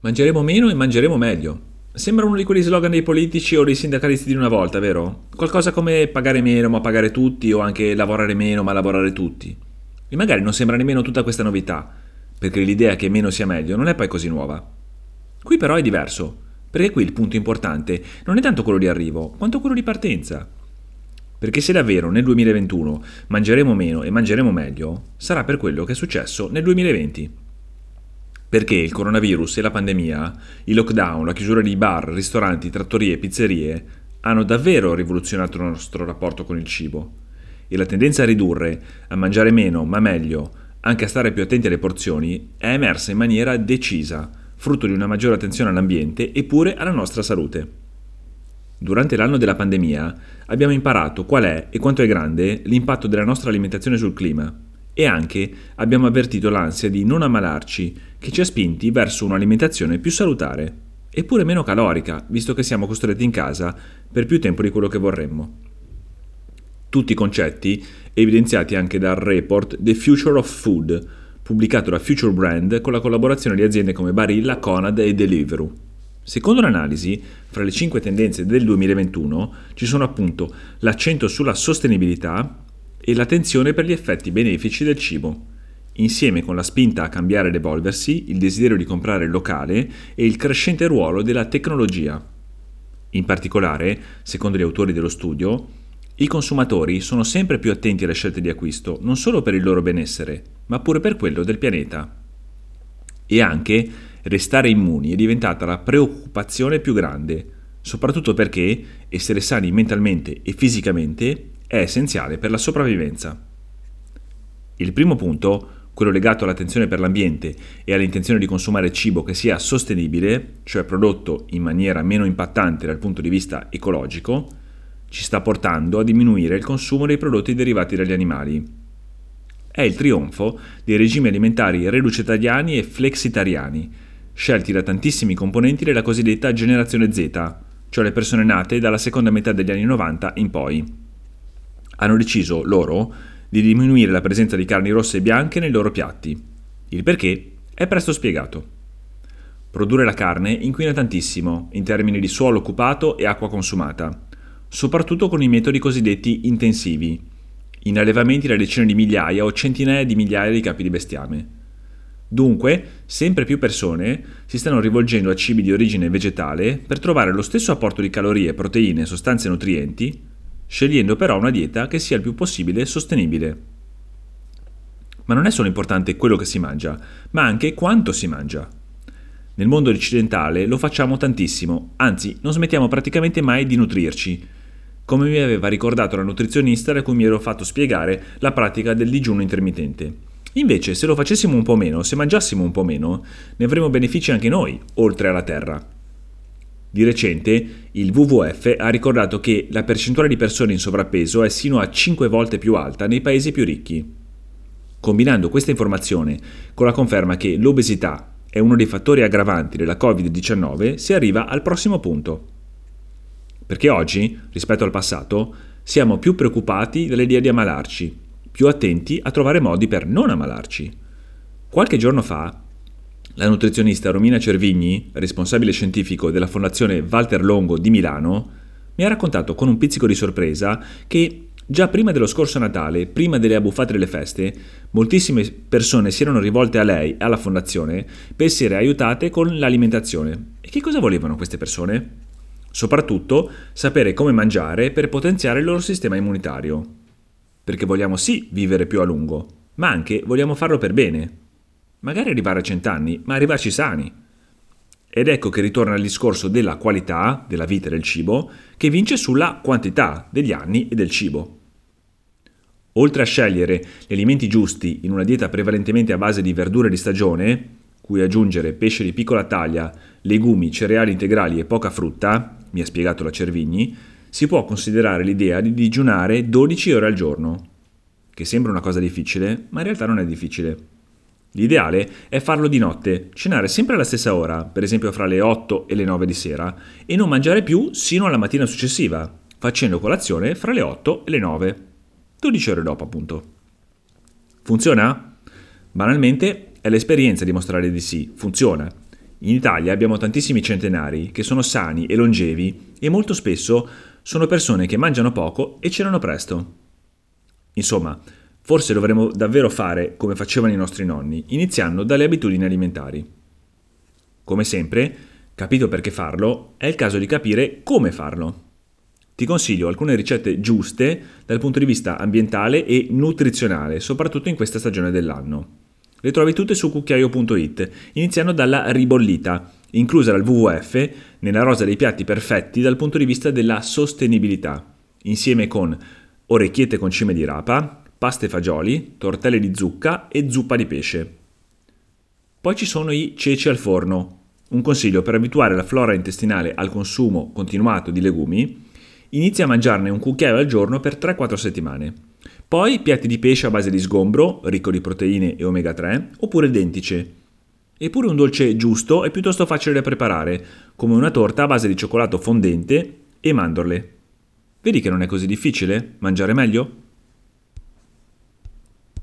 Mangeremo meno e mangeremo meglio. Sembra uno di quegli slogan dei politici o dei sindacalisti di una volta, vero? Qualcosa come pagare meno ma pagare tutti o anche lavorare meno ma lavorare tutti. E magari non sembra nemmeno tutta questa novità, perché l'idea che meno sia meglio non è poi così nuova. Qui però è diverso, perché qui il punto importante non è tanto quello di arrivo, quanto quello di partenza. Perché se davvero nel 2021 mangeremo meno e mangeremo meglio, sarà per quello che è successo nel 2020. Perché il coronavirus e la pandemia, il lockdown, la chiusura di bar, ristoranti, trattorie e pizzerie hanno davvero rivoluzionato il nostro rapporto con il cibo. E la tendenza a ridurre, a mangiare meno ma meglio, anche a stare più attenti alle porzioni, è emersa in maniera decisa, frutto di una maggiore attenzione all'ambiente e pure alla nostra salute. Durante l'anno della pandemia abbiamo imparato qual è e quanto è grande l'impatto della nostra alimentazione sul clima e anche abbiamo avvertito l'ansia di non ammalarci che ci ha spinti verso un'alimentazione più salutare, eppure meno calorica, visto che siamo costretti in casa per più tempo di quello che vorremmo. Tutti i concetti evidenziati anche dal report The Future of Food, pubblicato da Future Brand con la collaborazione di aziende come Barilla, Conad e Deliveroo. Secondo l'analisi, fra le 5 tendenze del 2021 ci sono appunto l'accento sulla sostenibilità, e l'attenzione per gli effetti benefici del cibo, insieme con la spinta a cambiare ed evolversi, il desiderio di comprare locale e il crescente ruolo della tecnologia. In particolare, secondo gli autori dello studio, i consumatori sono sempre più attenti alle scelte di acquisto, non solo per il loro benessere, ma pure per quello del pianeta. E anche restare immuni è diventata la preoccupazione più grande, soprattutto perché essere sani mentalmente e fisicamente è essenziale per la sopravvivenza. Il primo punto, quello legato all'attenzione per l'ambiente e all'intenzione di consumare cibo che sia sostenibile, cioè prodotto in maniera meno impattante dal punto di vista ecologico, ci sta portando a diminuire il consumo dei prodotti derivati dagli animali. È il trionfo dei regimi alimentari reducetariani e flexitariani, scelti da tantissimi componenti della cosiddetta generazione Z, cioè le persone nate dalla seconda metà degli anni 90 in poi hanno deciso loro di diminuire la presenza di carni rosse e bianche nei loro piatti. Il perché è presto spiegato. Produrre la carne inquina tantissimo in termini di suolo occupato e acqua consumata, soprattutto con i metodi cosiddetti intensivi, in allevamenti da decine di migliaia o centinaia di migliaia di capi di bestiame. Dunque, sempre più persone si stanno rivolgendo a cibi di origine vegetale per trovare lo stesso apporto di calorie, proteine e sostanze nutrienti scegliendo però una dieta che sia il più possibile sostenibile. Ma non è solo importante quello che si mangia, ma anche quanto si mangia. Nel mondo occidentale lo facciamo tantissimo, anzi non smettiamo praticamente mai di nutrirci, come mi aveva ricordato la nutrizionista da cui mi ero fatto spiegare la pratica del digiuno intermittente. Invece, se lo facessimo un po' meno, se mangiassimo un po' meno, ne avremo benefici anche noi, oltre alla terra. Di recente il WWF ha ricordato che la percentuale di persone in sovrappeso è sino a 5 volte più alta nei paesi più ricchi. Combinando questa informazione con la conferma che l'obesità è uno dei fattori aggravanti della Covid-19, si arriva al prossimo punto. Perché oggi, rispetto al passato, siamo più preoccupati dall'idea di ammalarci, più attenti a trovare modi per non ammalarci. Qualche giorno fa la nutrizionista Romina Cervigni, responsabile scientifico della Fondazione Walter Longo di Milano, mi ha raccontato con un pizzico di sorpresa che già prima dello scorso Natale, prima delle abbuffate delle feste, moltissime persone si erano rivolte a lei e alla Fondazione per essere aiutate con l'alimentazione. E che cosa volevano queste persone? Soprattutto sapere come mangiare per potenziare il loro sistema immunitario. Perché vogliamo sì vivere più a lungo, ma anche vogliamo farlo per bene, magari arrivare a cent'anni, ma arrivarci sani. Ed ecco che ritorna il discorso della qualità della vita e del cibo, che vince sulla quantità degli anni e del cibo. Oltre a scegliere gli alimenti giusti in una dieta prevalentemente a base di verdure di stagione, cui aggiungere pesce di piccola taglia, legumi, cereali integrali e poca frutta, mi ha spiegato la Cervigni, si può considerare l'idea di digiunare 12 ore al giorno, che sembra una cosa difficile, ma in realtà non è difficile. L'ideale è farlo di notte, cenare sempre alla stessa ora, per esempio fra le 8 e le 9 di sera, e non mangiare più sino alla mattina successiva, facendo colazione fra le 8 e le 9, 12 ore dopo appunto. Funziona? Banalmente è l'esperienza a dimostrare di sì, funziona. In Italia abbiamo tantissimi centenari che sono sani e longevi e molto spesso sono persone che mangiano poco e cenano presto. Insomma, forse dovremmo davvero fare come facevano i nostri nonni, iniziando dalle abitudini alimentari. Come sempre, capito perché farlo, è il caso di capire come farlo. Ti consiglio alcune ricette giuste dal punto di vista ambientale e nutrizionale, soprattutto in questa stagione dell'anno. Le trovi tutte su cucchiaio.it, iniziando dalla ribollita, inclusa dal WWF nella rosa dei piatti perfetti dal punto di vista della sostenibilità, insieme con orecchiette con cime di rapa, paste fagioli, tortelle di zucca e zuppa di pesce. Poi ci sono i ceci al forno, un consiglio per abituare la flora intestinale al consumo continuato di legumi. Inizia a mangiarne un cucchiaio al giorno per 3-4 settimane. Poi piatti di pesce a base di sgombro, ricco di proteine e omega 3, oppure dentice. Eppure un dolce giusto è piuttosto facile da preparare, come una torta a base di cioccolato fondente e mandorle. Vedi che non è così difficile? Mangiare meglio?